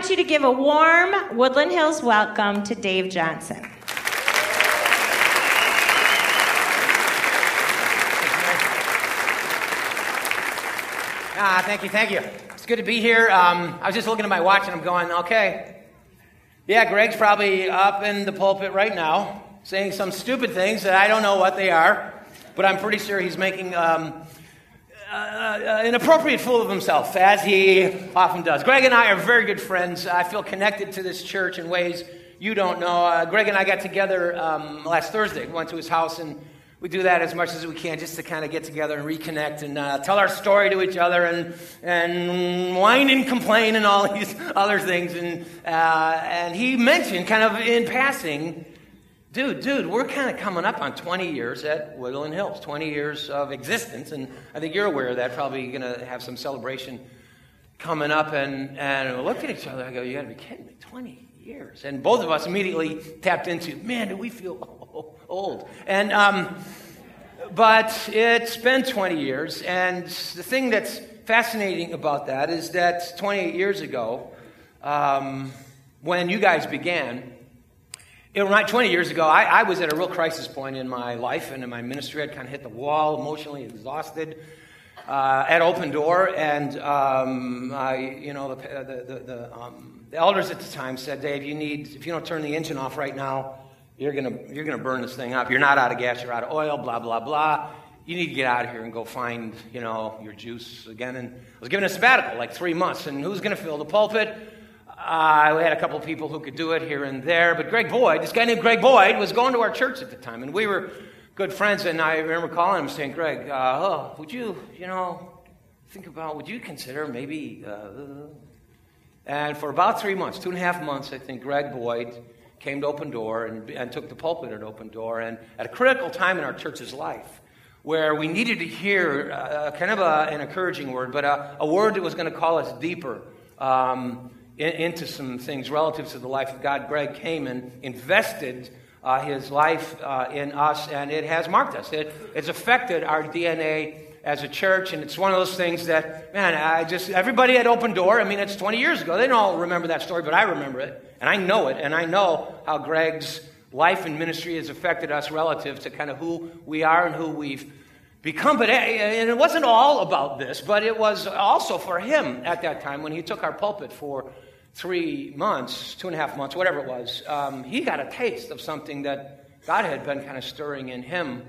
want you to give a warm Woodland Hills welcome to Dave Johnson. Ah, thank you, thank you. It's good to be here. Um, I was just looking at my watch and I'm going, okay. Yeah, Greg's probably up in the pulpit right now saying some stupid things that I don't know what they are, but I'm pretty sure he's making um, uh, uh, an appropriate fool of himself, as he often does. Greg and I are very good friends. I feel connected to this church in ways you don't know. Uh, Greg and I got together um, last Thursday. We went to his house and we do that as much as we can just to kind of get together and reconnect and uh, tell our story to each other and, and whine and complain and all these other things. And, uh, and he mentioned, kind of in passing, dude, dude, we're kind of coming up on 20 years at Woodland Hills, 20 years of existence. And I think you're aware of that, probably going to have some celebration coming up. And, and we looked at each other. I go, you got to be kidding me, 20 years. And both of us immediately tapped into, man, do we feel old. And, um, but it's been 20 years, and the thing that's fascinating about that is that 28 years ago, um, when you guys began, it, right, 20 years ago, I, I, was at a real crisis point in my life and in my ministry. I'd kind of hit the wall, emotionally exhausted. Uh, at Open Door, and um, I, you know, the, the, the, the, um, the elders at the time said, Dave, you need, if you don't turn the engine off right now, you're going you're gonna burn this thing up. You're not out of gas, you're out of oil, blah, blah, blah. You need to get out of here and go find, you know, your juice again. And I was given a sabbatical, like three months. And who's going to fill the pulpit? Uh, we had a couple of people who could do it here and there. But Greg Boyd, this guy named Greg Boyd, was going to our church at the time. And we were good friends. And I remember calling him saying, Greg, uh, oh, would you, you know, think about, would you consider maybe. Uh, and for about three months, two and a half months, I think Greg Boyd came to Open Door and, and took the pulpit at Open Door. And at a critical time in our church's life, where we needed to hear uh, kind of a, an encouraging word, but a, a, word that was going to call us deeper um, in, into some things relative to the life of God. Greg came and invested uh, his life uh, in us, and it has marked us. It, it's affected our DNA as a church, and it's one of those things that, man, I just, everybody at Open Door, I mean, it's 20 years ago. They don't all remember that story, but I remember it, and I know it, and I know how Greg's life and ministry has affected us relative to kind of who we are and who we've become. But and it wasn't all about this, but it was also for him at that time when he took our pulpit for three months, two and a half months, whatever it was. Um, he got a taste of something that God had been kind of stirring in him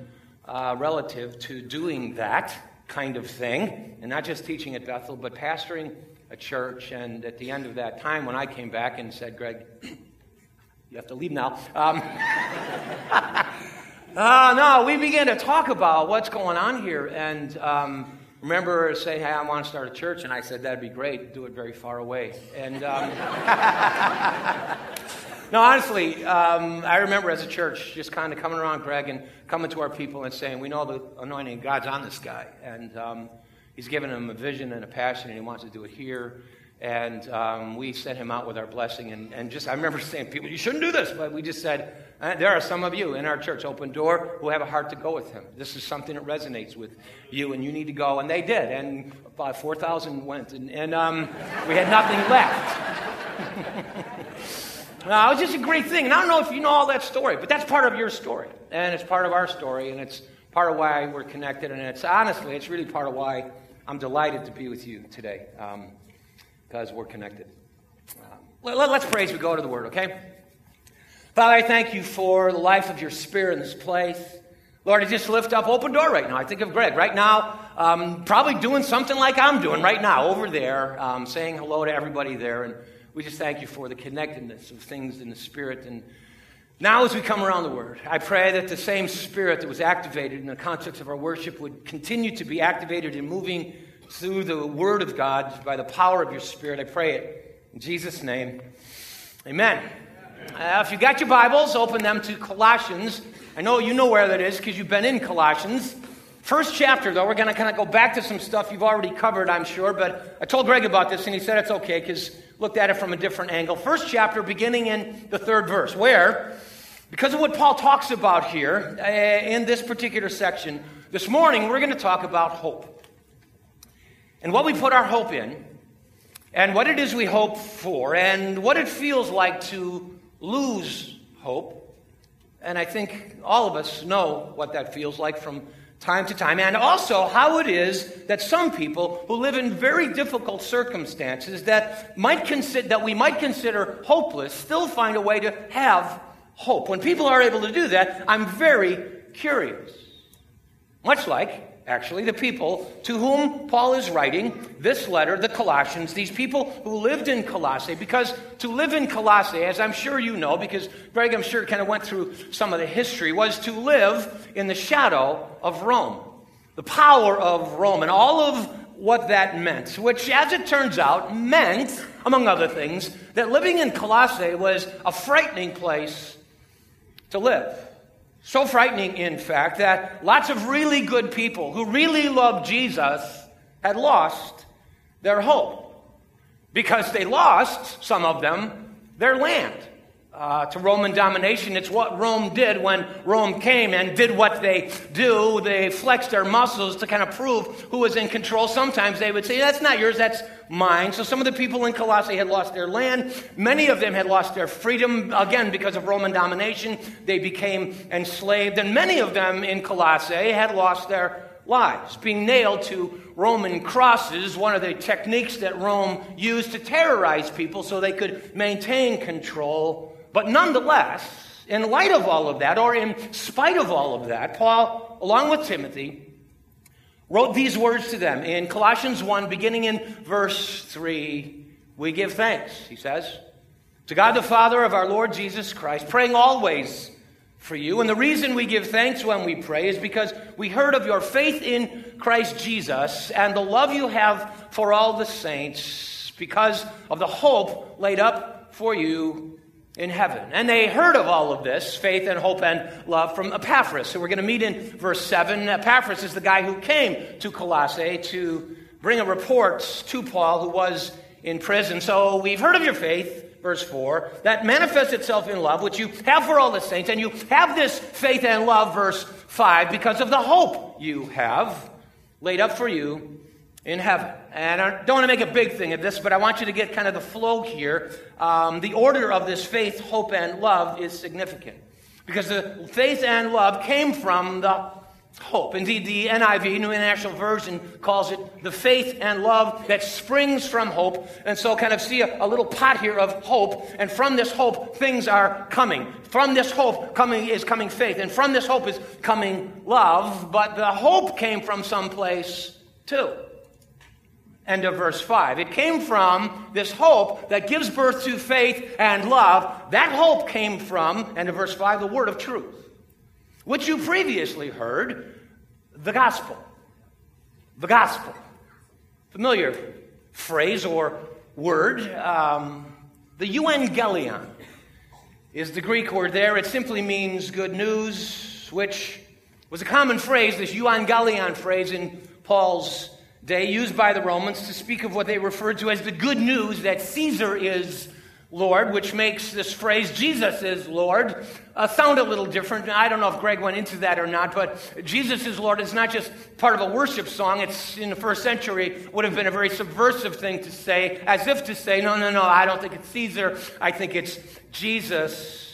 uh, relative to doing that kind of thing, and not just teaching at Bethel, but pastoring a church. And at the end of that time, when I came back and said, Greg, you have to leave now. Um, uh, no, we began to talk about what's going on here. And um, remember saying, hey, I want to start a church. And I said, that'd be great. Do it very far away. And. Um, No, honestly, um, I remember as a church just kind of coming around Greg and coming to our people and saying, We know the anointing God's on this guy. And um, he's given him a vision and a passion, and he wants to do it here. And um, we sent him out with our blessing. And, and just, I remember saying, People, you shouldn't do this. But we just said, uh, There are some of you in our church, Open Door, who have a heart to go with him. This is something that resonates with you, and you need to go. And they did. And about 4,000 went. And, and um, we had nothing left. Uh, it was just a great thing. And I don't know if you know all that story, but that's part of your story. And it's part of our story. And it's part of why we're connected. And it's honestly, it's really part of why I'm delighted to be with you today because we're connected. Um, let, us pray as we go to the Word, okay? Father, I thank you for the life of your Spirit in this place. Lord, I just lift up open door right now. I think of Greg right now, um, probably doing something like I'm doing right now over there, um, saying hello to everybody there. And we just thank you for the connectedness of things in the Spirit. And now, as we come around the Word, I pray that the same Spirit that was activated in the context of our worship would continue to be activated and moving through the Word of God by the power of your Spirit. I pray it in Jesus' name. Amen. Uh, if you got your Bibles, open them to Colossians. I know you know where that is because you've been in Colossians. First chapter, though, we're going to kind of go back to some stuff you've already covered, I'm sure, but I told Greg about this and he said it's okay because looked at it from a different angle. First chapter, beginning in the third verse, where, because of what Paul talks about here uh, in this particular section, this morning we're going to talk about hope. And what we put our hope in and what it is we hope for and what it feels like to lose hope. And I think all of us know what that feels like from time to time, and also how it is that some people who live in very difficult circumstances that might consider that we might consider hopeless still find a way to have hope. When people are able to do that, I'm very curious. Much like actually, the people to whom Paul is writing this letter, the Colossians, these people who lived in Colossae, because to live in Colossae, as I'm sure you know, because Greg, I'm sure, kind of went through some of the history, was to live in the shadow of Rome, the power of Rome, and all of what that meant, which, as it turns out, meant, among other things, that living in Colossae was a frightening place to live. So frightening, in fact, that lots of really good people who really loved Jesus had lost their hope. Because they lost, some of them, their land uh, to Roman domination. It's what Rome did when Rome came and did what they do. They flexed their muscles to kind of prove who was in control. Sometimes they would say, That's not yours, that's mine. So some of the people in Colossae had lost their land. Many of them had lost their freedom, again, because of Roman domination. They became enslaved. And many of them in Colossae had lost their lives, being nailed to Roman crosses, one of the techniques that Rome used to terrorize people so they could maintain control but nonetheless, in light of all of that, or in spite of all of that, Paul, along with Timothy, wrote these words to them in Colossians 1, beginning in verse 3. We give thanks, he says, to God the Father of our Lord Jesus Christ, praying always for you. And the reason we give thanks when we pray is because we heard of your faith in Christ Jesus and the love you have for all the saints because of the hope laid up for you in heaven. And they heard of all of this, faith and hope and love, from Epaphras. So we're going to meet in verse 7. Epaphras is the guy who came to Colossae to bring a report to Paul, who was in prison. So we've heard of your faith, verse 4, that manifests itself in love, which you have for all the saints. And you have this faith and love, verse 5, because of the hope you have laid up for you in heaven. And I don't want to make a big thing of this, but I want you to get kind of the flow here. Um, the order of this faith, hope, and love is significant. Because the faith and love came from the hope. Indeed, the NIV, New International Version, calls it the faith and love that springs from hope. And so, kind of see a, a, little pot here of hope. And from this hope, things are coming. From this hope coming is coming faith. And from this hope is coming love. But the hope came from someplace too. End of verse 5. It came from this hope that gives birth to faith and love. That hope came from, end of verse 5, the word of truth, which you previously heard, the gospel. The gospel. Familiar phrase or word. Um, the euangelion is the Greek word there. It simply means good news, which was a common phrase, this euangelion phrase in Paul's day used by the Romans to speak of what they referred to as the good news that Caesar is Lord, which makes this phrase, Jesus is Lord, uh, sound a little different. I don't know if Greg went into that or not, but Jesus is Lord is not just part of a worship song. It's in the first century would have been a very subversive thing to say, as if to say, no, no, no, I don't think it's Caesar. I think it's Jesus.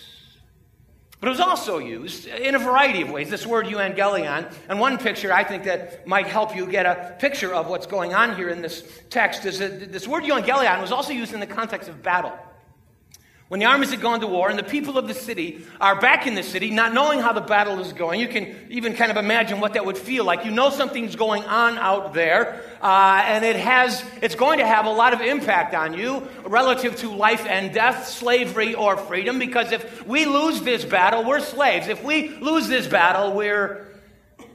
But it was also used in a variety of ways, this word euangelion. And one picture I think that might help you get a picture of what's going on here in this text is that this word euangelion was also used in the context of battle. When the armies had gone to war and the people of the city are back in the city, not knowing how the battle is going, you can even kind of imagine what that would feel like. You know something's going on out there, uh, and it has, it's going to have a lot of impact on you relative to life and death, slavery or freedom, because if we lose this battle, we're slaves. If we lose this battle, we're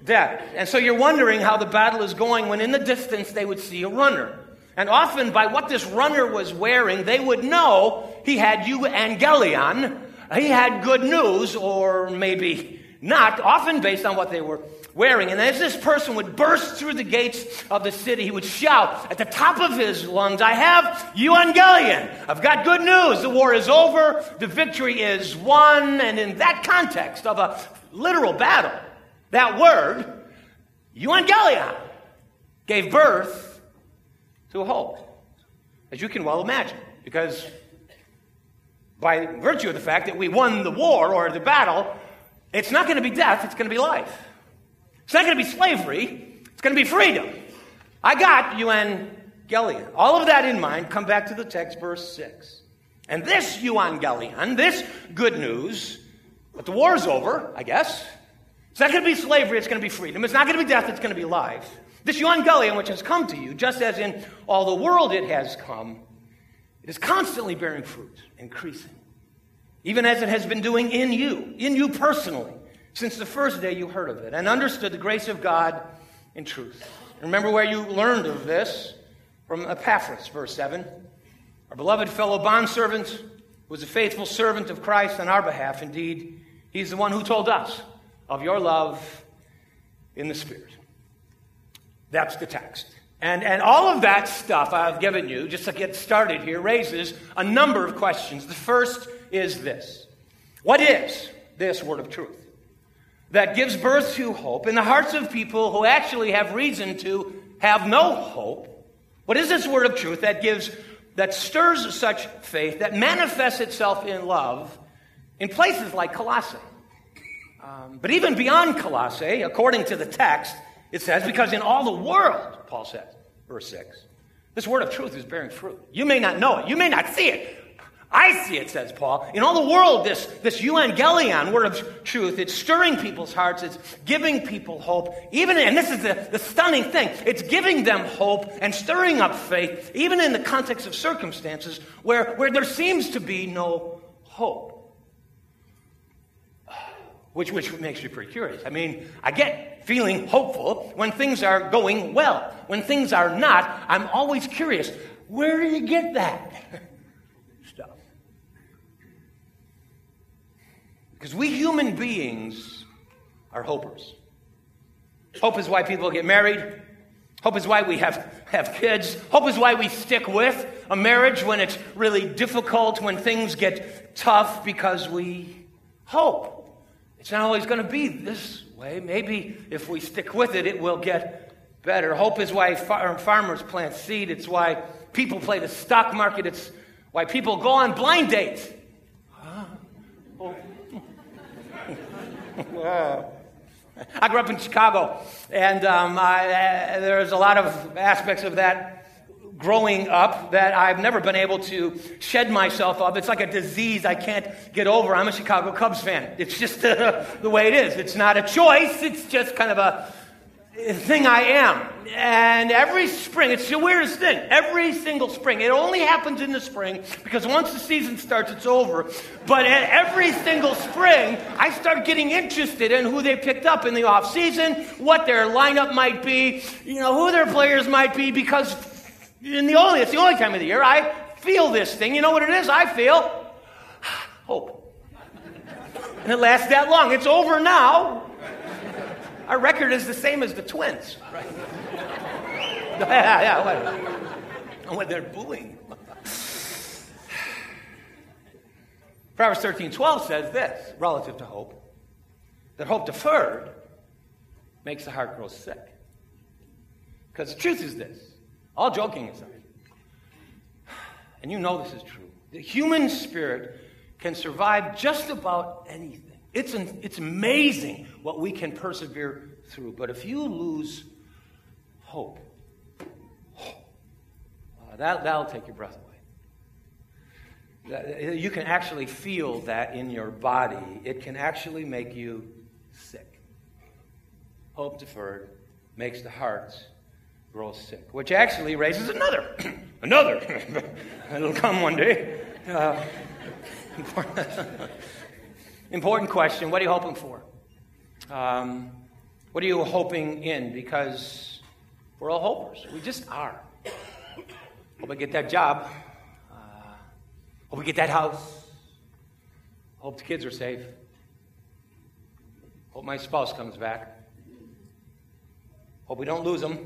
dead. And so you're wondering how the battle is going when in the distance they would see a runner. And often, by what this runner was wearing, they would know he had euangelion. He had good news, or maybe not, often based on what they were wearing. And as this person would burst through the gates of the city, he would shout at the top of his lungs, I have euangelion. I've got good news. The war is over. The victory is won. And in that context of a literal battle, that word, euangelion, gave birth to a hope. as you can well imagine, because by virtue of the fact that we won the war or the battle, it's not going to be death, it's going to be life. It's not going to be slavery, it's going to be freedom. I got euangelion. All of that in mind, come back to the text, verse 6. And this euangelion, this good news, that the war's over, I guess. It's not going to be slavery, it's going to be freedom. It's not going to be death, it's going to be life. This euangelion, which has come to you, just as in all the world it has come, it is constantly bearing fruit, increasing. Even as it has been doing in you, in you personally, since the first day you heard of it and understood the grace of God in truth. Remember where you learned of this from Epaphras, verse 7. Our beloved fellow bondservant was a faithful servant of Christ on our behalf. Indeed, he's the one who told us of your love in the Spirit. That's the text. And, and all of that stuff I've given you, just to get started here, raises a number of questions. The first is this What is this word of truth that gives birth to hope in the hearts of people who actually have reason to have no hope? What is this word of truth that gives, that stirs such faith, that manifests itself in love in places like Colossae? Um, but even beyond Colossae, according to the text, it says, because in all the world, Paul says, verse 6, this word of truth is bearing fruit. You may not know it, you may not see it. I see it, says Paul. In all the world, this, this euangelion, word of truth, it's stirring people's hearts, it's giving people hope. Even, and this is the, the stunning thing, it's giving them hope and stirring up faith, even in the context of circumstances where, where there seems to be no hope which, which makes me pretty curious. I mean, I get feeling hopeful when things are going well. When things are not, I'm always curious where do you get that stuff? Because we human beings are hopers. Hope is why people get married. Hope is why we have, have kids. Hope is why we stick with a marriage when it's really difficult, when things get tough, because we hope. It's not always going to be this way. Maybe if we stick with it, it will get better. Hope is why far- farmers plant seed. It's why people play the stock market. It's why people go on blind dates. Huh? Oh. I grew up in Chicago, and um, I, uh, there's a lot of aspects of that growing up that I've never been able to shed myself of. It's like a disease I can't get over. I'm a Chicago Cubs fan. It's just uh, the way it is. It's not a choice, it's just kind of a thing I am. And every spring, it's the weirdest thing. Every single spring, it only happens in the spring because once the season starts, it's over. But at every single spring, I start getting interested in who they picked up in the off season, what their lineup might be, you know, who their players might be, because in the only, it's the only time of the year I feel this thing. You know what it is? I feel hope. And it lasts that long. It's over now. Our record is the same as the twins, right? yeah, yeah, when oh, they're booing. Proverbs 13 12 says this relative to hope that hope deferred makes the heart grow sick. Because the truth is this all joking aside. And you know this is true. The human spirit can survive just about anything. It's, an, it's amazing what we can persevere through. But if you lose hope, uh, that, that'll take your breath away. You can actually feel that in your body. It can actually make you sick. Hope deferred makes the heart grows sick, which actually raises another, another. It'll come one day. Uh, important question. What are you hoping for? Um, what are you hoping in? Because we're all hopers. We just are. Hope I get that job. Uh, hope we get that house. Hope the kids are safe. Hope my spouse comes back. Hope we don't lose them.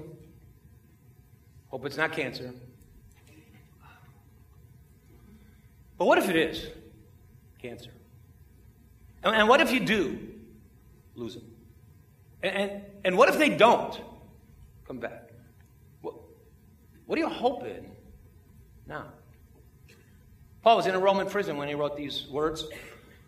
Hope it's not cancer. But what if it is cancer? And, and what if you do lose them? And, and, and, what if they don't come back? What, what are you hoping now. Paul was in a Roman prison when he wrote these words.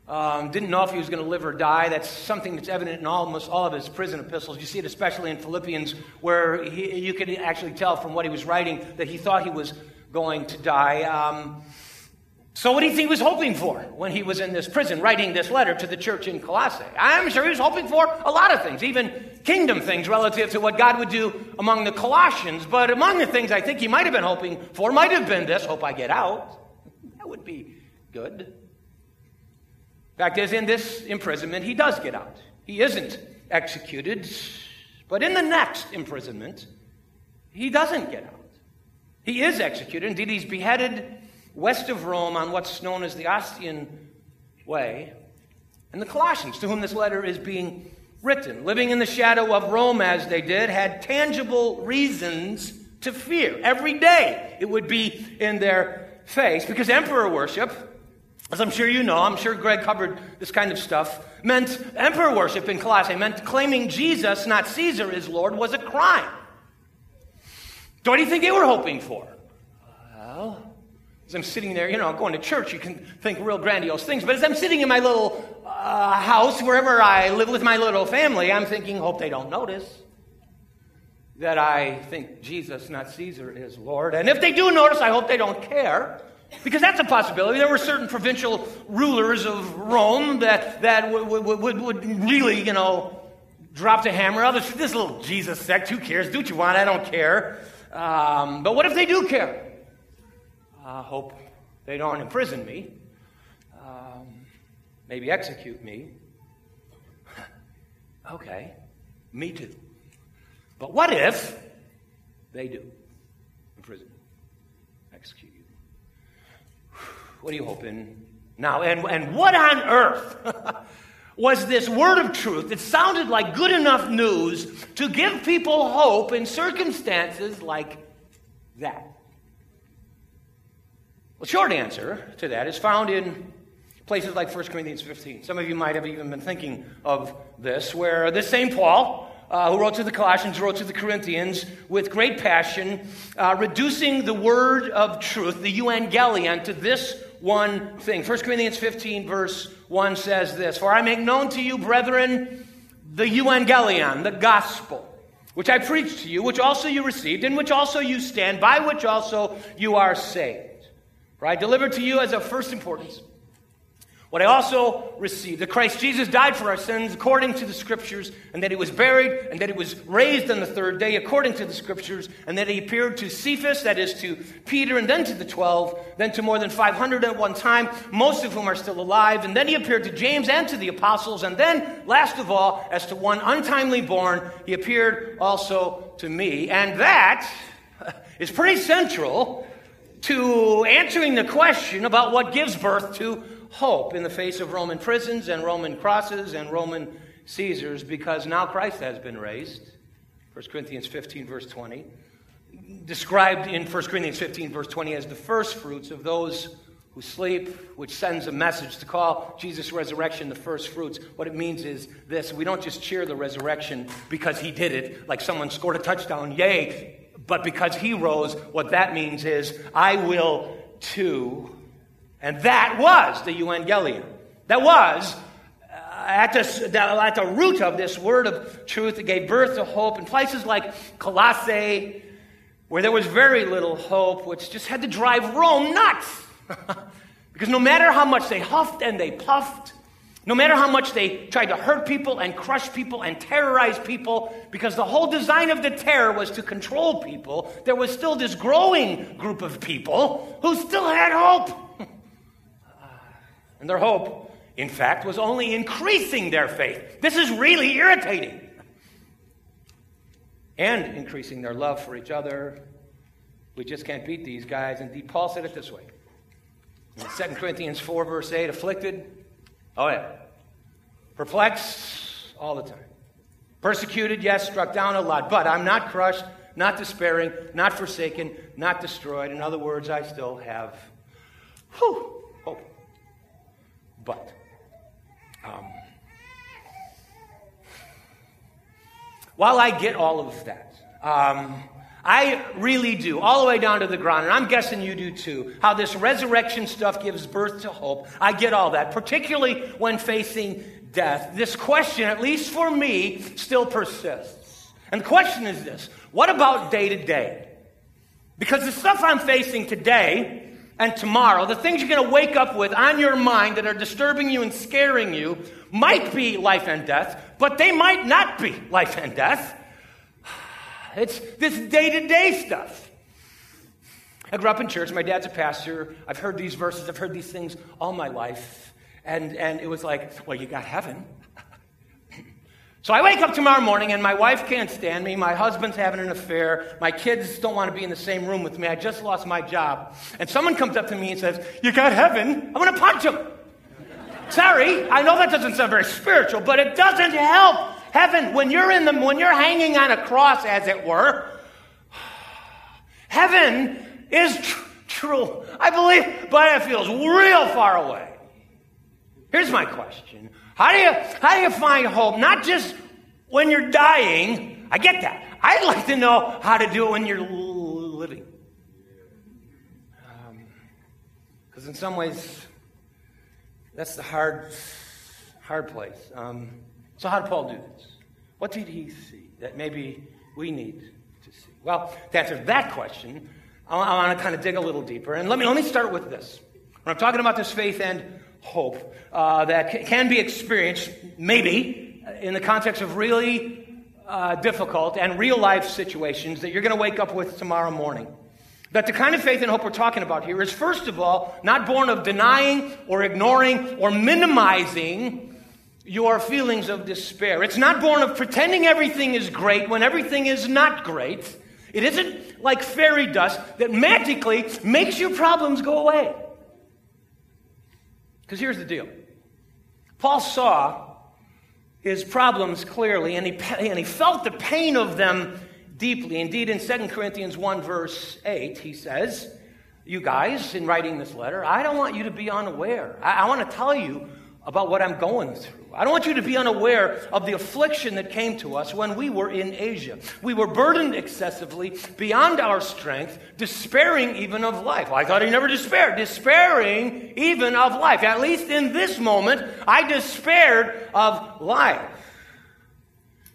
Um, didn't know if he was going to live or die. That's something that's evident in almost all of his prison epistles. You see it especially in Philippians, where he, you could actually tell from what he was writing that he thought he was going to die. Um, so, what do you think he was hoping for when he was in this prison writing this letter to the church in Colossae? I'm sure he was hoping for a lot of things, even kingdom things relative to what God would do among the Colossians. But among the things I think he might have been hoping for might have been this hope I get out. That would be good. Fact is, in this imprisonment, he does get out. He isn't executed, but in the next imprisonment, he doesn't get out. He is executed. Indeed, he's beheaded west of Rome on what's known as the Ostian Way. And the Colossians, to whom this letter is being written, living in the shadow of Rome as they did, had tangible reasons to fear. Every day it would be in their face because emperor worship as I'm sure you know, I'm sure Greg covered this kind of stuff, meant emperor worship in Colossae, meant claiming Jesus, not Caesar, is Lord, was a crime. What do you think they were hoping for? Well, as I'm sitting there, you know, going to church, you can think real grandiose things, but as I'm sitting in my little uh, house, wherever I live with my little family, I'm thinking, hope they don't notice that I think Jesus, not Caesar, is Lord. And if they do notice, I hope they don't care. Because that's a possibility. There were certain provincial rulers of Rome that, that would, would, would really, you know, drop the hammer. Others, this little Jesus sect, who cares? Do what you want, I don't care. Um, but what if they do care? I hope they don't imprison me, um, maybe execute me. okay, me too. But what if they do imprison, execute you? What are you hoping now? And, and what on earth was this word of truth that sounded like good enough news to give people hope in circumstances like that? Well, short answer to that is found in places like 1 Corinthians 15. Some of you might have even been thinking of this, where this same Paul, uh, who wrote to the Colossians, wrote to the Corinthians with great passion, uh, reducing the word of truth, the euangelion, to this one thing. 1 Corinthians 15, verse 1 says this For I make known to you, brethren, the euangelion, the gospel, which I preached to you, which also you received, in which also you stand, by which also you are saved. For I delivered to you as of first importance what I also received that Christ Jesus died for our sins according to the Scriptures, and that he was buried, and that he was raised on the third day according to the Scriptures, and that he appeared to Cephas, that is to Peter, and then to the twelve, then to more than 500 at one time, most of whom are still alive, and then he appeared to James and to the apostles, and then, last of all, as to one untimely born, he appeared also to me. And that is pretty central to answering the question about what gives birth to hope in the face of Roman prisons and Roman crosses and Roman Caesars because now Christ has been raised. 1 Corinthians 15, verse 20. Described in 1 Corinthians 15, verse 20, as the first fruits of those who sleep, which sends a message to call Jesus' resurrection the first fruits. What it means is this we don't just cheer the resurrection because he did it, like someone scored a touchdown, yay, but because he rose, what that means is I will too and that was the evangelion. That was uh, at, the, at the root of this word of truth that gave birth to hope in places like Colossae, where there was very little hope, which just had to drive Rome nuts. because no matter how much they huffed and they puffed, no matter how much they tried to hurt people and crush people and terrorize people, because the whole design of the terror was to control people, there was still this growing group of people who still had hope. And their hope, in fact, was only increasing their faith. This is really irritating. And increasing their love for each other. We just can't beat these guys. Indeed, Paul said it this way. In 2 Corinthians 4, verse 8, afflicted, oh yeah, perplexed all the time. Persecuted, yes, struck down a lot, but I'm not crushed, not despairing, not forsaken, not destroyed. In other words, I still have whew, but um, while I get all of that, um, I really do, all the way down to the ground, and I'm guessing you do too, how this resurrection stuff gives birth to hope. I get all that, particularly when facing death. This question, at least for me, still persists. And the question is this what about day to day? Because the stuff I'm facing today and tomorrow, the things you're going to wake up with on your mind that are disturbing you and scaring you, might be life and death, but they might not be life and death. It's this day to day stuff. I grew up in church. My dad's a pastor. I've heard these verses, I've heard these things all my life. And, and it was like, well, you got heaven. So I wake up tomorrow morning and my wife can't stand me. My husband's having an affair. My kids don't want to be in the same room with me. I just lost my job. And someone comes up to me and says, You got heaven? I'm going to punch him. Sorry, I know that doesn't sound very spiritual, but it doesn't help. Heaven, when you're in the, when you're hanging on a cross, as it were, heaven is tr- true. I believe, but it feels real far away. Here's my question. How do you, how do you find hope? Not just when you're dying. I get that. I'd like to know how to do it when you're living. Because um, in some ways, that's the hard, hard place. Um, so, how did Paul do this? What did he see that maybe we need to see? Well, to answer that question, I, I want to kind of dig a little deeper. And let me, let me start with this. When I'm talking about this faith and hope uh, that c- can be experienced, maybe, in the context of really uh, difficult and real life situations that you're going to wake up with tomorrow morning. That the kind of faith and hope we're talking about here is, first of all, not born of denying or ignoring or minimizing your feelings of despair. It's not born of pretending everything is great when everything is not great. It isn't like fairy dust that magically makes your problems go away. Because here's the deal Paul saw his problems clearly, and he, and he felt the pain of them deeply. Indeed, in 2 Corinthians 1, verse 8, he says, You guys, in writing this letter, I don't want you to be unaware. I, I want to tell you about what I'm going through. I don't want you to be unaware of the affliction that came to us when we were in Asia. We were burdened excessively, beyond our strength, despairing even of life. I thought he never despaired. Despairing even of life. At least in this moment, I despaired of life.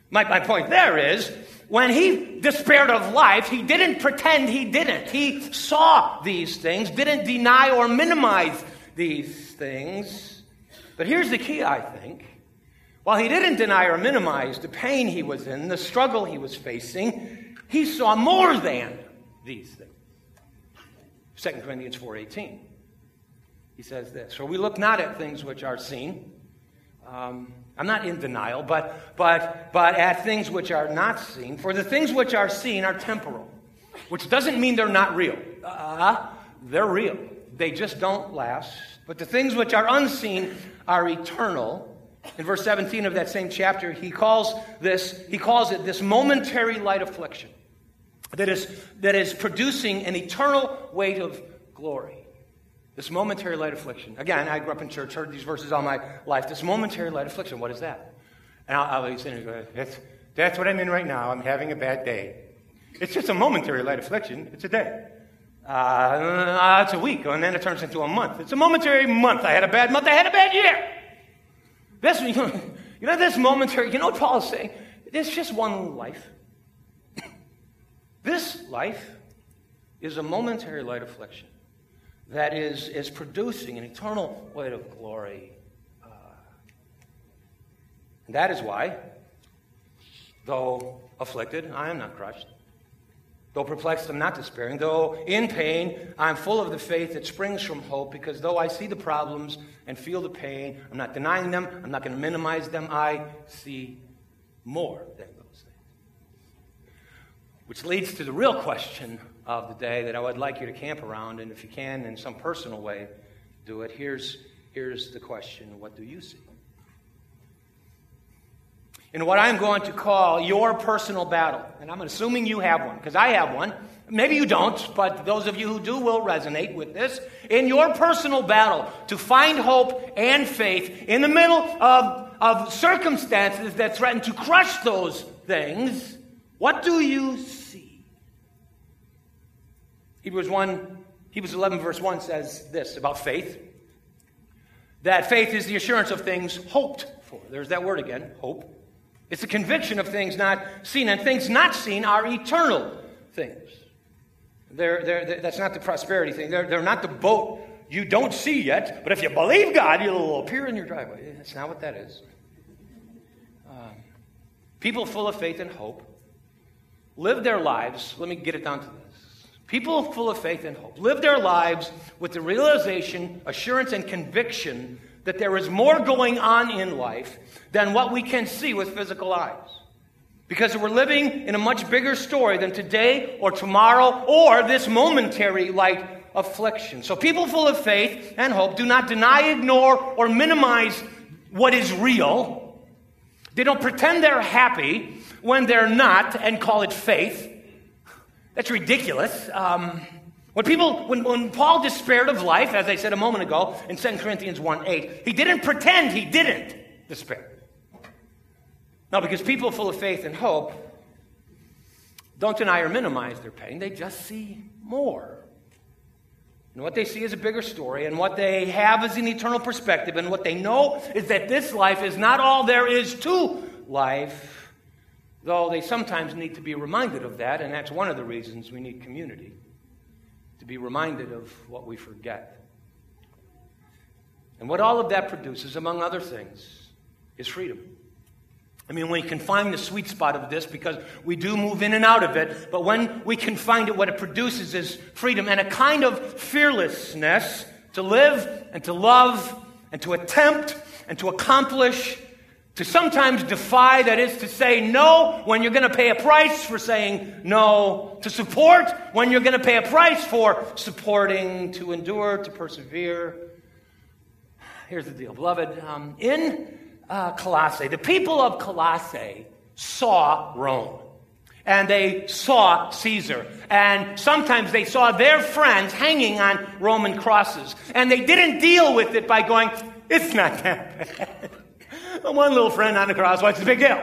My, my point there is when he despaired of life, he didn't pretend he didn't. He saw these things, didn't deny or minimize these things. But here's the key, I think. While he didn't deny or minimize the pain he was in, the struggle he was facing, he saw more than these things. 2 Corinthians 4.18. He says this, For we look not at things which are seen, um, I'm not in denial, but, but, but at things which are not seen. For the things which are seen are temporal, which doesn't mean they're not real. Uh, they're real. They just don't last. But the things which are unseen are eternal. In verse 17 of that same chapter, he calls this, he calls it this momentary light affliction that is, that is producing an eternal weight of glory. This momentary light affliction. Again, I grew up in church, heard these verses all my life. This momentary light affliction, what is that? And I'll, I'll be sitting there going, that's, that's what I'm in right now. I'm having a bad day. It's just a momentary light affliction. It's a day. Uh, it's a week, and then it turns into a month. It's a momentary month. I had a bad month. I had a bad year. This, you know, you know this momentary, you know what Paul is saying? It's just one life. this life is a momentary light affliction that is, is producing an eternal weight of glory. Uh, that is why, though afflicted, I am not crushed. Though perplexed, I'm not despairing. Though in pain, I'm full of the faith that springs from hope, because though I see the problems and feel the pain, I'm not denying them, I'm not going to minimize them, I see more than those things. Which leads to the real question of the day that I would like you to camp around, and if you can, in some personal way, do it. Here's, here's the question What do you see? In what I'm going to call your personal battle. And I'm assuming you have one, because I have one. Maybe you don't, but those of you who do will resonate with this. In your personal battle to find hope and faith in the middle of, of circumstances that threaten to crush those things, what do you see? Hebrews 1, Hebrews 11, verse 1 says this about faith that faith is the assurance of things hoped for. There's that word again, hope. It's the conviction of things not seen, and things not seen are eternal things. They're, they're, they're, that's not the prosperity thing. They're, they're not the boat you don't see yet, but if you believe God, it'll appear in your driveway. That's not what that is. Um, people full of faith and hope live their lives. Let me get it down to this. People full of faith and hope live their lives with the realization, assurance, and conviction that there is more going on in life than what we can see with physical eyes. Because we're living in a much bigger story than today or tomorrow or this momentary light affliction. So people full of faith and hope do not deny, ignore, or minimize what is real. They don't pretend they're happy when they're not and call it faith. That's ridiculous. Um, when people, when, when Paul despaired of life, as I said a moment ago in 2 Corinthians 1 8, he didn't pretend he didn't despair. No, because people full of faith and hope don't deny or minimize their pain, they just see more. And what they see is a bigger story, and what they have is an eternal perspective, and what they know is that this life is not all there is to life, though they sometimes need to be reminded of that, and that's one of the reasons we need community to be reminded of what we forget. And what all of that produces, among other things, is freedom. I mean, we can find the sweet spot of this because we do move in and out of it, but when we can find it, what it produces is freedom and a kind of fearlessness to live and to love and to attempt and to accomplish, to sometimes defy, that is to say no when you're going to pay a price for saying no, to support when you're going to pay a price for supporting, to endure, to persevere. Here's the deal, beloved. Um, in uh, Colossae, the people of Colossae saw Rome. And they saw Caesar. And sometimes they saw their friends hanging on Roman crosses. And they didn't deal with it by going, it's not that bad. One little friend on the cross, what's the big deal?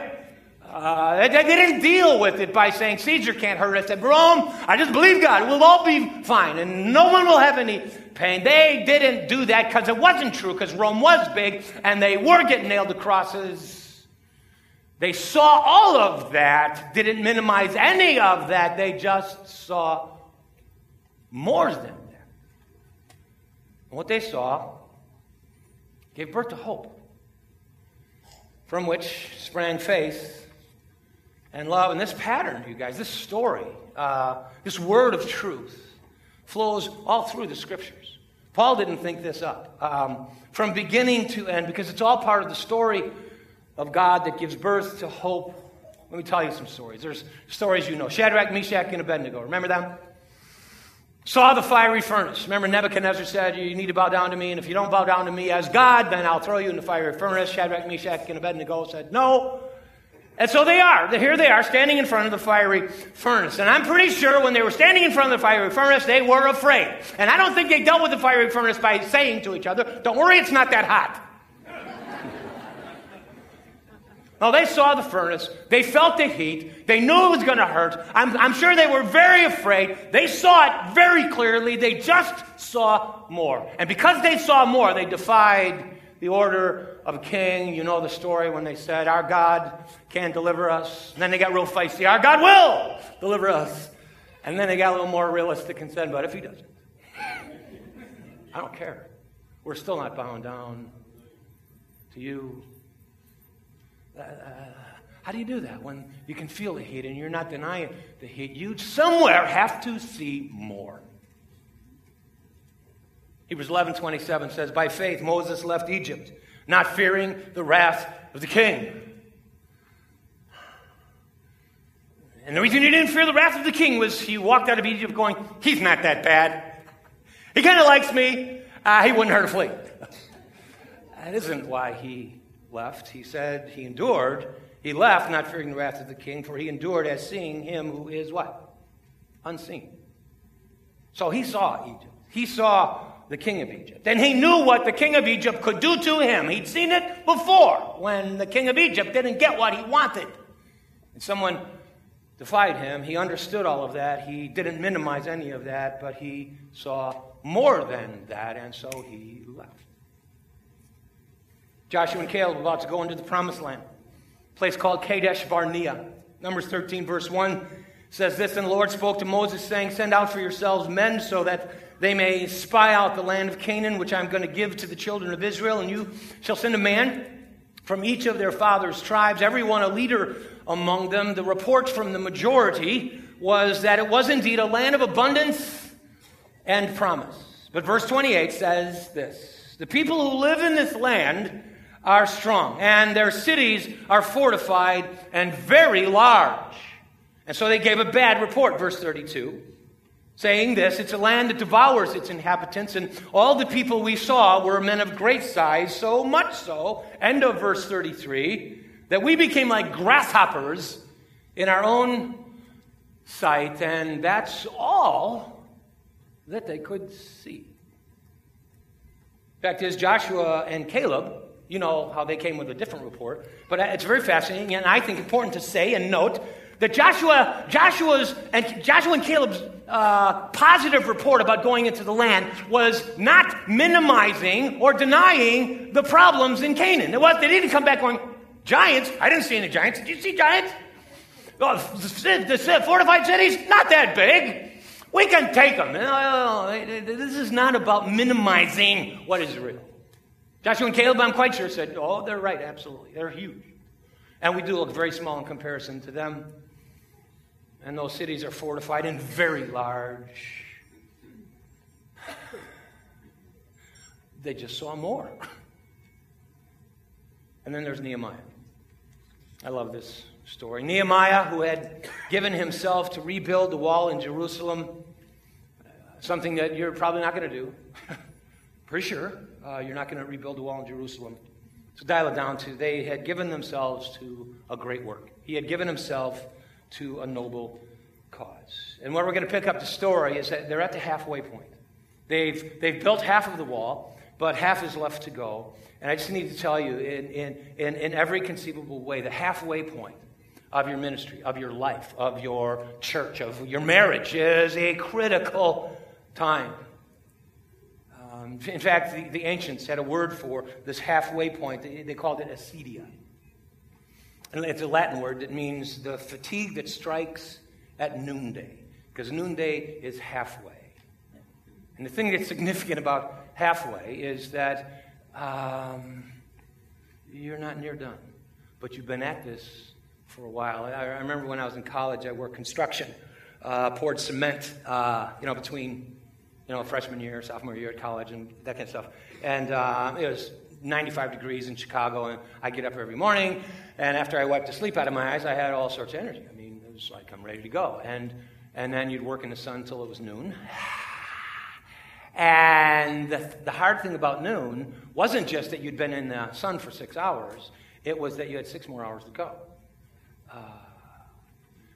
Uh, they, didn't deal with it by saying Caesar can't hurt us. Said, Rome, I just believe God. We'll all be fine, and no one will have any pain. They didn't do that because it wasn't true, because Rome was big, and they were getting nailed to crosses. They saw all of that, didn't minimize any of that. They just saw more than that. And what they saw gave birth to hope, from which sprang faith and love. And this pattern, you guys, this story, uh, this word of truth, flows all through the scriptures. Paul didn't think this up um, from beginning to end because it's all part of the story of God that gives birth to hope. Let me tell you some stories. There's stories you know Shadrach, Meshach, and Abednego. Remember them? Saw the fiery furnace. Remember, Nebuchadnezzar said, You need to bow down to me, and if you don't bow down to me as God, then I'll throw you in the fiery furnace. Shadrach, Meshach, and Abednego said, No, and so they are. Here they are standing in front of the fiery furnace. And I'm pretty sure when they were standing in front of the fiery furnace, they were afraid. And I don't think they dealt with the fiery furnace by saying to each other, Don't worry, it's not that hot. No, they saw the furnace. They felt the heat. They knew it was going to hurt. I'm, I'm sure they were very afraid. They saw it very clearly. They just saw more. And because they saw more, they defied the order of a king. You know the story when they said, Our God can't deliver us. And then they got real feisty. Our God will deliver us. And then they got a little more realistic and said, But if he doesn't, I don't care. We're still not bowing down to you. Uh, how do you do that when you can feel the heat and you're not denying the heat? You somewhere have to see more. Hebrews 11 27 says, By faith, Moses left Egypt, not fearing the wrath of the king. And the reason he didn't fear the wrath of the king was he walked out of Egypt going, He's not that bad. He kind of likes me. Uh, he wouldn't hurt a flea. that isn't why he left. He said he endured. He left not fearing the wrath of the king, for he endured as seeing him who is what? Unseen. So he saw Egypt. He saw the king of Egypt. And he knew what the king of Egypt could do to him. He'd seen it before when the king of Egypt didn't get what he wanted. And someone defied him. He understood all of that. He didn't minimize any of that, but he saw more than that, and so he left. Joshua and Caleb about to go into the promised land, a place called Kadesh Barnea. Numbers 13, verse 1 says this And the Lord spoke to Moses, saying, Send out for yourselves men so that they may spy out the land of Canaan, which I'm going to give to the children of Israel. And you shall send a man from each of their fathers' tribes, everyone a leader among them. The report from the majority was that it was indeed a land of abundance and promise. But verse 28 says this The people who live in this land are strong, and their cities are fortified and very large. And so they gave a bad report, verse 32, saying this It's a land that devours its inhabitants, and all the people we saw were men of great size, so much so, end of verse 33, that we became like grasshoppers in our own sight, and that's all that they could see. Fact is, Joshua and Caleb you know how they came with a different report. But it's very fascinating, and I think important to say and note that Joshua, Joshua's and Joshua and Caleb's uh, positive report about going into the land was not minimizing or denying the problems in Canaan. It was they didn't come back going giants. I didn't see any giants. Did you see giants? Oh, the, the fortified cities not that big. We can take them. This is not about minimizing what is real. Joshua and Caleb, I'm quite sure, said, Oh, they're right, absolutely. They're huge. And we do look very small in comparison to them. And those cities are fortified and very large. They just saw more. And then there's Nehemiah. I love this story. Nehemiah, who had given himself to rebuild the wall in Jerusalem, something that you're probably not going to do. Pretty sure uh, you're not going to rebuild the wall in Jerusalem. So dial it down to they had given themselves to a great work. He had given himself to a noble cause. And where we're going to pick up the story is that they're at the halfway point. They've, they've built half of the wall, but half is left to go. And I just need to tell you, in, in, in, in every conceivable way, the halfway point of your ministry, of your life, of your church, of your marriage is a critical time. Um, in fact, the, the, ancients had a word for this halfway point. They, they called it acedia. And it's a Latin word that means the fatigue that strikes at noonday, because noonday is halfway. And the thing that's significant about halfway is that um, you're not near done, but you've been at this for a while. I, I remember when I was in college, I worked construction, uh, poured cement, uh, you know, between you know, freshman year, sophomore year at college, and that kind of stuff. And uh, it was 95 degrees in Chicago, and I get up every morning, and after I wiped the sleep out of my eyes, I had all sorts of energy. I mean, it was like I'm ready to go. And and then you'd work in the sun until it was noon. And the, the hard thing about noon wasn't just that you'd been in the sun for six hours; it was that you had six more hours to go. Uh,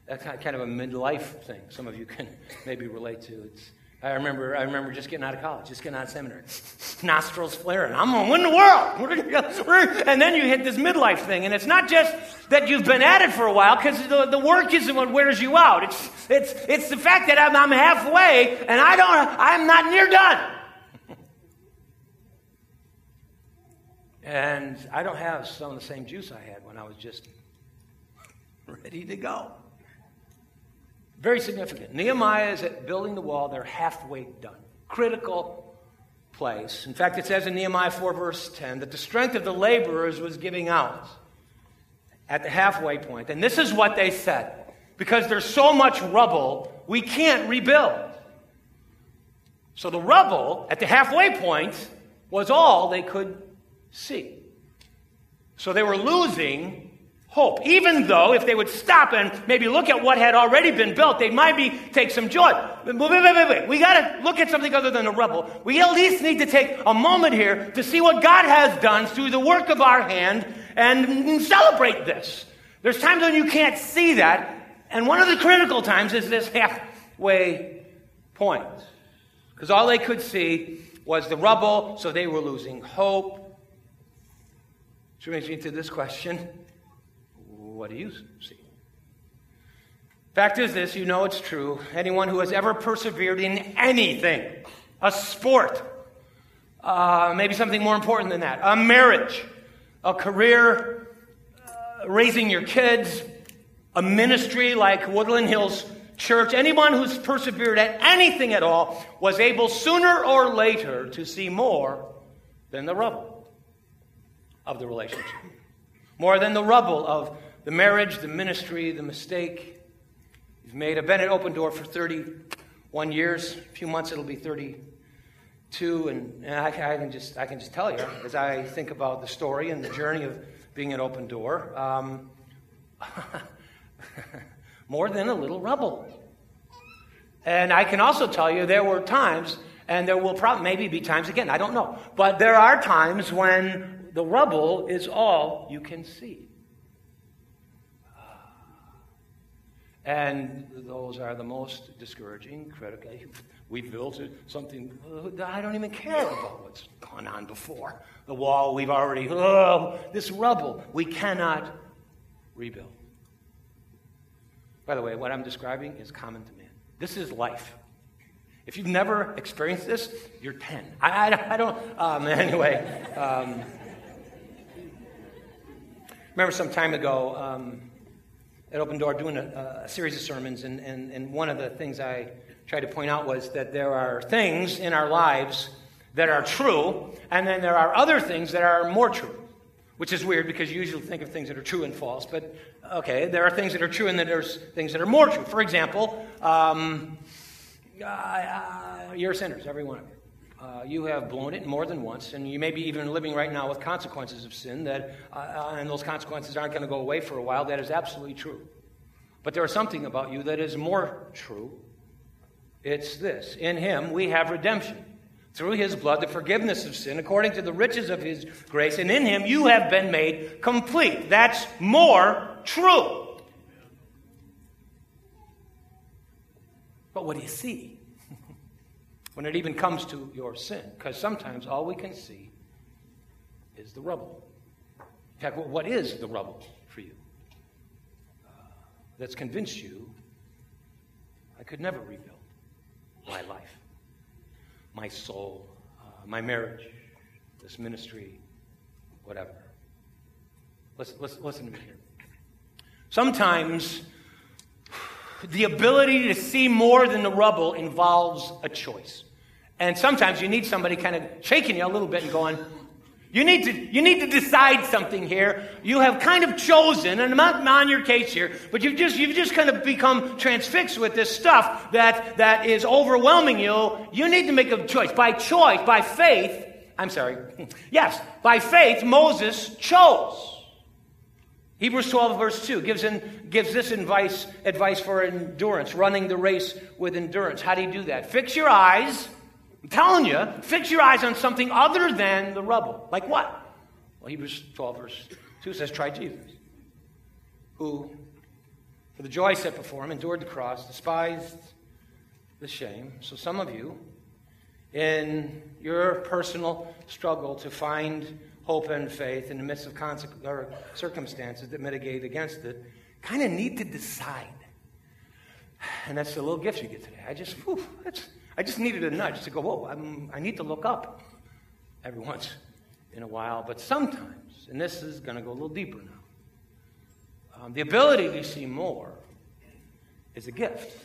that's kind of a midlife thing. Some of you can maybe relate to. It's I remember, I remember just getting out of college, just getting out of seminary, nostrils flaring. I'm going to win the world. And then you hit this midlife thing. And it's not just that you've been at it for a while, because the, the work isn't what wears you out. It's, it's, it's the fact that I'm, I'm halfway and I don't, I'm not near done. And I don't have some of the same juice I had when I was just ready to go. Very significant. Nehemiah is at building the wall. They're halfway done. Critical place. In fact, it says in Nehemiah 4, verse 10, that the strength of the laborers was giving out at the halfway point. And this is what they said because there's so much rubble, we can't rebuild. So the rubble at the halfway point was all they could see. So they were losing hope. Even though if they would stop and maybe look at what had already been built, they might be take some joy. Wait, wait, wait, wait. We got to look at something other than the rubble. We at least need to take a moment here to see what God has done through the work of our hand and celebrate this. There's times when you can't see that, and one of the critical times is this halfway point. Because all they could see was the rubble, so they were losing hope. Which brings me to this question what do you see? Fact is this you know it's true. Anyone who has ever persevered in anything, a sport, uh, maybe something more important than that, a marriage, a career, uh, raising your kids, a ministry like Woodland Hills Church, anyone who's persevered at anything at all was able sooner or later to see more than the rubble of the relationship, more than the rubble of the marriage, the ministry, the mistake you've made. I've been at Open Door for 31 years. A few months it'll be 32, and, and I, I, can just I can just tell you as I think about the story and the journey of being at Open Door. Um, more than a little rubble. And I can also tell you there were times, and there will probably maybe be times again, I don't know, but there are times when the rubble is all you can see. And those are the most discouraging, critical. We've built something, I don't even care about what's gone on before. The wall we've already, oh, this rubble, we cannot rebuild. By the way, what I'm describing is common to man. This is life. If you've never experienced this, you're 10. I, I, I don't, um, anyway. Um, remember some time ago um, at Open Door doing a, a series of sermons, and, and, and one of the things I tried to point out was that there are things in our lives that are true, and then there are other things that are more true which is weird because you usually think of things that are true and false. But okay, there are things that are true and then there's things that are more true. For example, um, uh, uh, you're sinners, every one of you. Uh, you have blown it more than once, and you may be even living right now with consequences of sin that, uh, uh, and those consequences aren't going to go away for a while. That is absolutely true. But there is something about you that is more true. It's this: in Him we have redemption through his blood the forgiveness of sin according to the riches of his grace, and in him you have been made complete. That's more true. But what do you see? When it even comes to your sin, because sometimes all we can see is the rubble. In fact, what is the rubble for you uh, that's convinced you I could never rebuild my life? my soul, uh, my marriage, this ministry, whatever. Listen, listen, listen to me here. Sometimes the ability to see more than the rubble involves a choice. And sometimes you need somebody kind of shaking you a little bit and going, you need to, you need to decide something here. You have kind of chosen, and I'm not on your case here, but you've just, you've just kind of become transfixed with this stuff that, that is overwhelming you. You need to make a choice. By choice, by faith, I'm sorry. Yes, by faith, Moses chose. Hebrews 12, verse 2 gives, in, gives this advice, advice for endurance, running the race with endurance. How do you do that? Fix your eyes I'm telling you, fix your eyes on something other than the rubble. Like what? Well, Hebrews 12, verse 2 says, Try Jesus, who, for the joy set before him, endured the cross, despised the shame. So some of you, in your personal struggle to find hope and faith in the midst of circumstances that mitigate against it, kind of need to decide. And that's the little gift you get today. I just, whew, that's I just needed a nudge to go, whoa, I'm, i need to look up every once in a while. But sometimes, and this is going to go a little deeper now, um, the ability to see more is a gift.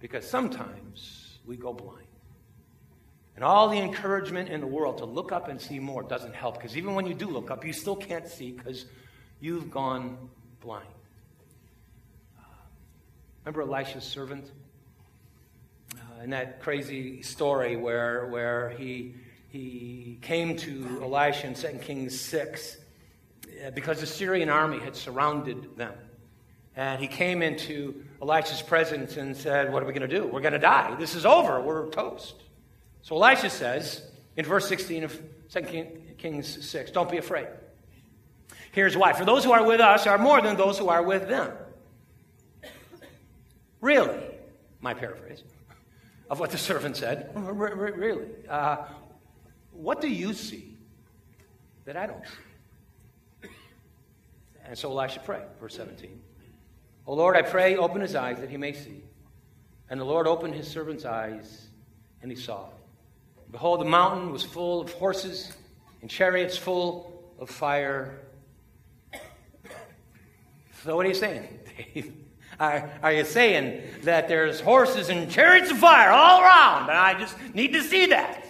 Because sometimes we go blind. And all the encouragement in the world to look up and see more doesn't help. Because even when you do look up, you still can't see because you've gone blind. Uh, remember Elisha's servant? In that crazy story where, where he, he came to Elisha in 2 Kings 6 uh, because the Syrian army had surrounded them. And he came into Elisha's presence and said, What are we going to do? We're going to die. This is over. We're toast. So Elisha says in verse 16 of 2 Kings 6, Don't be afraid. Here's why. For those who are with us are more than those who are with them. Really, my paraphrase of what the servant said. Really? Uh, what do you see that I don't see? And so Elisha prayed, verse 17. O Lord, I pray, open his eyes that he may see. And the Lord opened his servant's eyes, and he saw. Behold, the mountain was full of horses and chariots full of fire. So, what are you saying, Dave? Are, are you saying that there's horses and chariots of fire all around, and I just need to see that?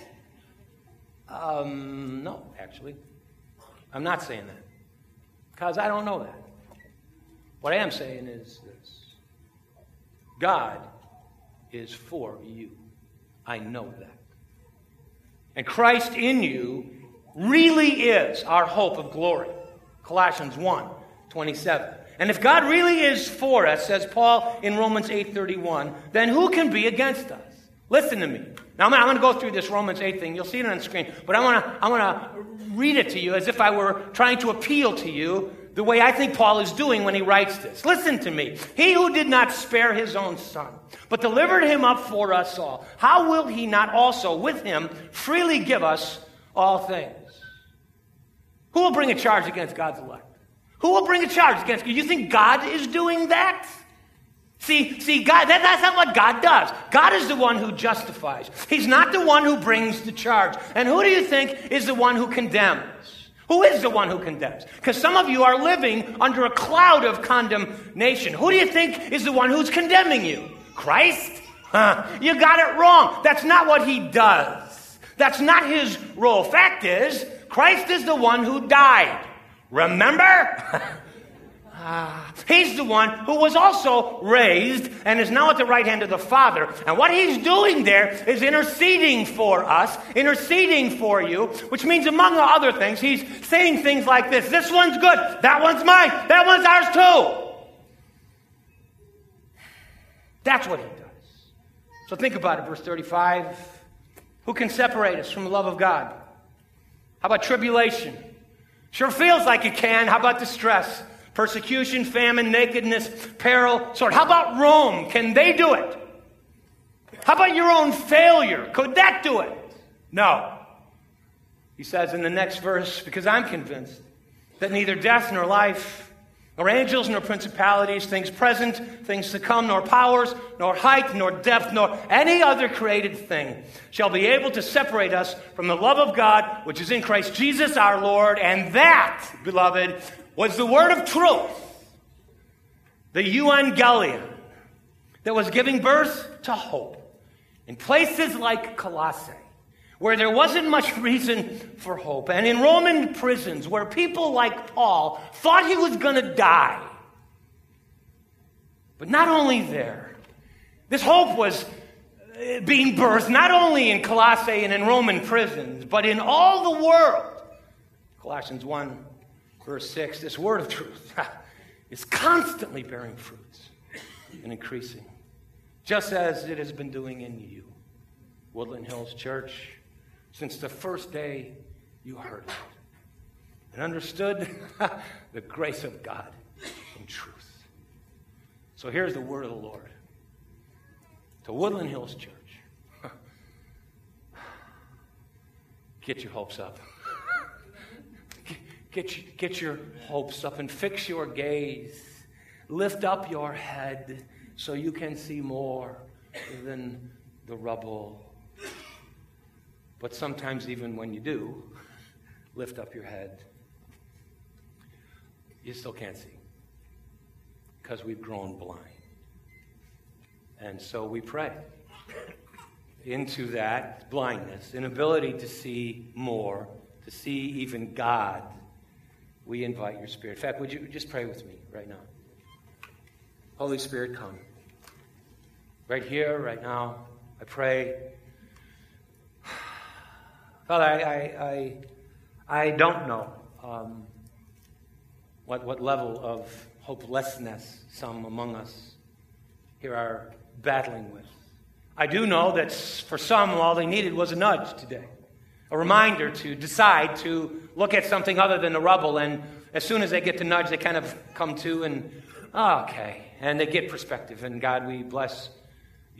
Um, no, actually. I'm not saying that. Because I don't know that. What I am saying is this God is for you. I know that. And Christ in you really is our hope of glory. Colossians 1 27. And if God really is for us, says Paul in Romans 8:31, then who can be against us? Listen to me. Now I'm going to go through this Romans 8 thing. You'll see it on the screen, but I want to I want to read it to you as if I were trying to appeal to you the way I think Paul is doing when he writes this. Listen to me. He who did not spare his own son, but delivered him up for us all, how will he not also with him freely give us all things? Who will bring a charge against God's elect? Who will bring a charge against you? You think God is doing that? See, see, God, that, that's not what God does. God is the one who justifies. He's not the one who brings the charge. And who do you think is the one who condemns? Who is the one who condemns? Because some of you are living under a cloud of condemnation. Who do you think is the one who's condemning you? Christ? Huh. You got it wrong. That's not what he does. That's not his role. Fact is, Christ is the one who died. Remember? Ah, he's the one who was also raised and is now at the right hand of the Father. And what he's doing there is interceding for us, interceding for you, which means, among other things, he's saying things like this This one's good, that one's mine, that one's ours too. That's what he does. So think about it, verse 35. Who can separate us from the love of God? How about tribulation? Sure feels like it can. How about distress? Persecution, famine, nakedness, peril, sword. How about Rome? Can they do it? How about your own failure? Could that do it? No. He says in the next verse, because I'm convinced that neither death nor life, nor angels nor principalities, things present, things to come, nor powers, nor height, nor depth, nor any other created thing shall be able to separate us from the love of God which is in Christ Jesus our Lord. And that, beloved, was the word of truth, the euangelion, that was giving birth to hope in places like Colossae, where there wasn't much reason for hope, and in Roman prisons where people like Paul thought he was going to die. But not only there, this hope was uh, being birthed not only in Colossae and in Roman prisons, but in all the world. Colossians 1 verse 6, this word of truth is constantly bearing fruits and increasing, just as it has been doing in you, Woodland Hills Church, since the first day you heard it and understood the grace of God in truth. So here's the word of the Lord to Woodland Hills Church. Get your hopes up. Get, get your hopes up and fix your gaze. Lift up your head so you can see more than the rubble. But sometimes, even when you do lift up your head, you still can't see because we've grown blind. And so we pray into that blindness, inability to see more, to see even God we invite your Spirit. In fact, would you just pray with me right now? Holy Spirit, come. Right here, right now, I pray. Father, I, I, I, don't know um, what, what level of hopelessness some among us here are battling with. I do know that for some, all they needed was a nudge today a reminder to decide to look at something other than the rubble. And as soon as they get to nudge, they kind of come to and, oh, okay. And they get perspective. And God, we bless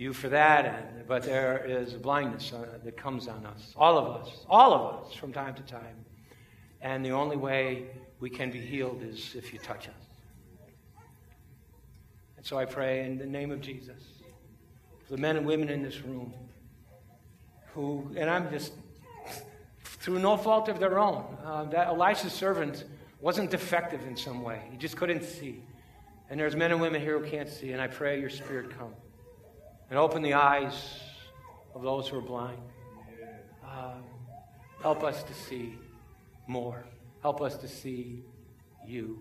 you for that. And, but there is a blindness uh, that comes on us, all of us, all of us from time to time. And the only way we can be healed is if you touch us. And so I pray in the name of Jesus for the men and women in this room who, and I'm just, through no fault of their own, uh, that Elisha's servant wasn't defective in some way. He just couldn't see. And there's men and women here who can't see, and I pray your spirit come and open the eyes of those who are blind. Uh, help us to see more. Help us to see you.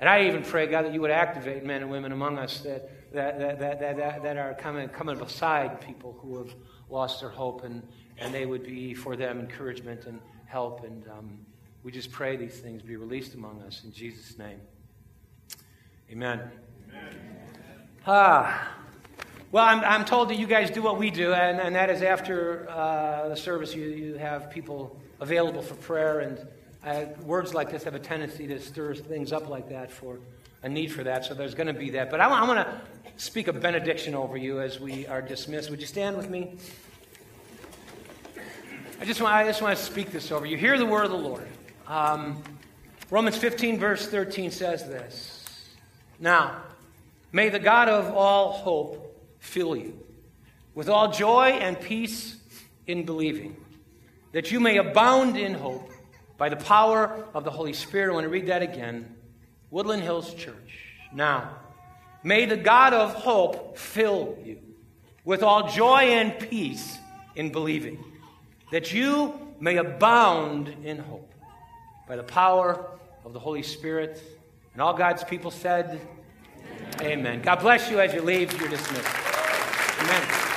And I even pray, God, that you would activate men and women among us that, that, that, that, that, that are coming, coming beside people who have lost their hope, and, and they would be for them encouragement and help. And um, we just pray these things be released among us in Jesus' name. Amen. Amen. Ah. Well, I'm, I'm told that you guys do what we do, and, and that is after uh, the service, you, you have people available for prayer. And I, words like this have a tendency to stir things up like that for a need for that. So there's going to be that. But I, I want to speak a benediction over you as we are dismissed. Would you stand with me? I just want, I just want to speak this over you. Hear the word of the Lord. Um, Romans 15, verse 13 says this. Now, may the God of all hope fill you with all joy and peace in believing, that you may abound in hope by the power of the Holy Spirit. I want to read that again. Woodland Hills Church. Now, may the God of hope fill you with all joy and peace in believing, that you may abound in hope by the power of the Holy Spirit. And all God's people said, Amen. Amen. God bless you as you leave. You're dismissed. Amen.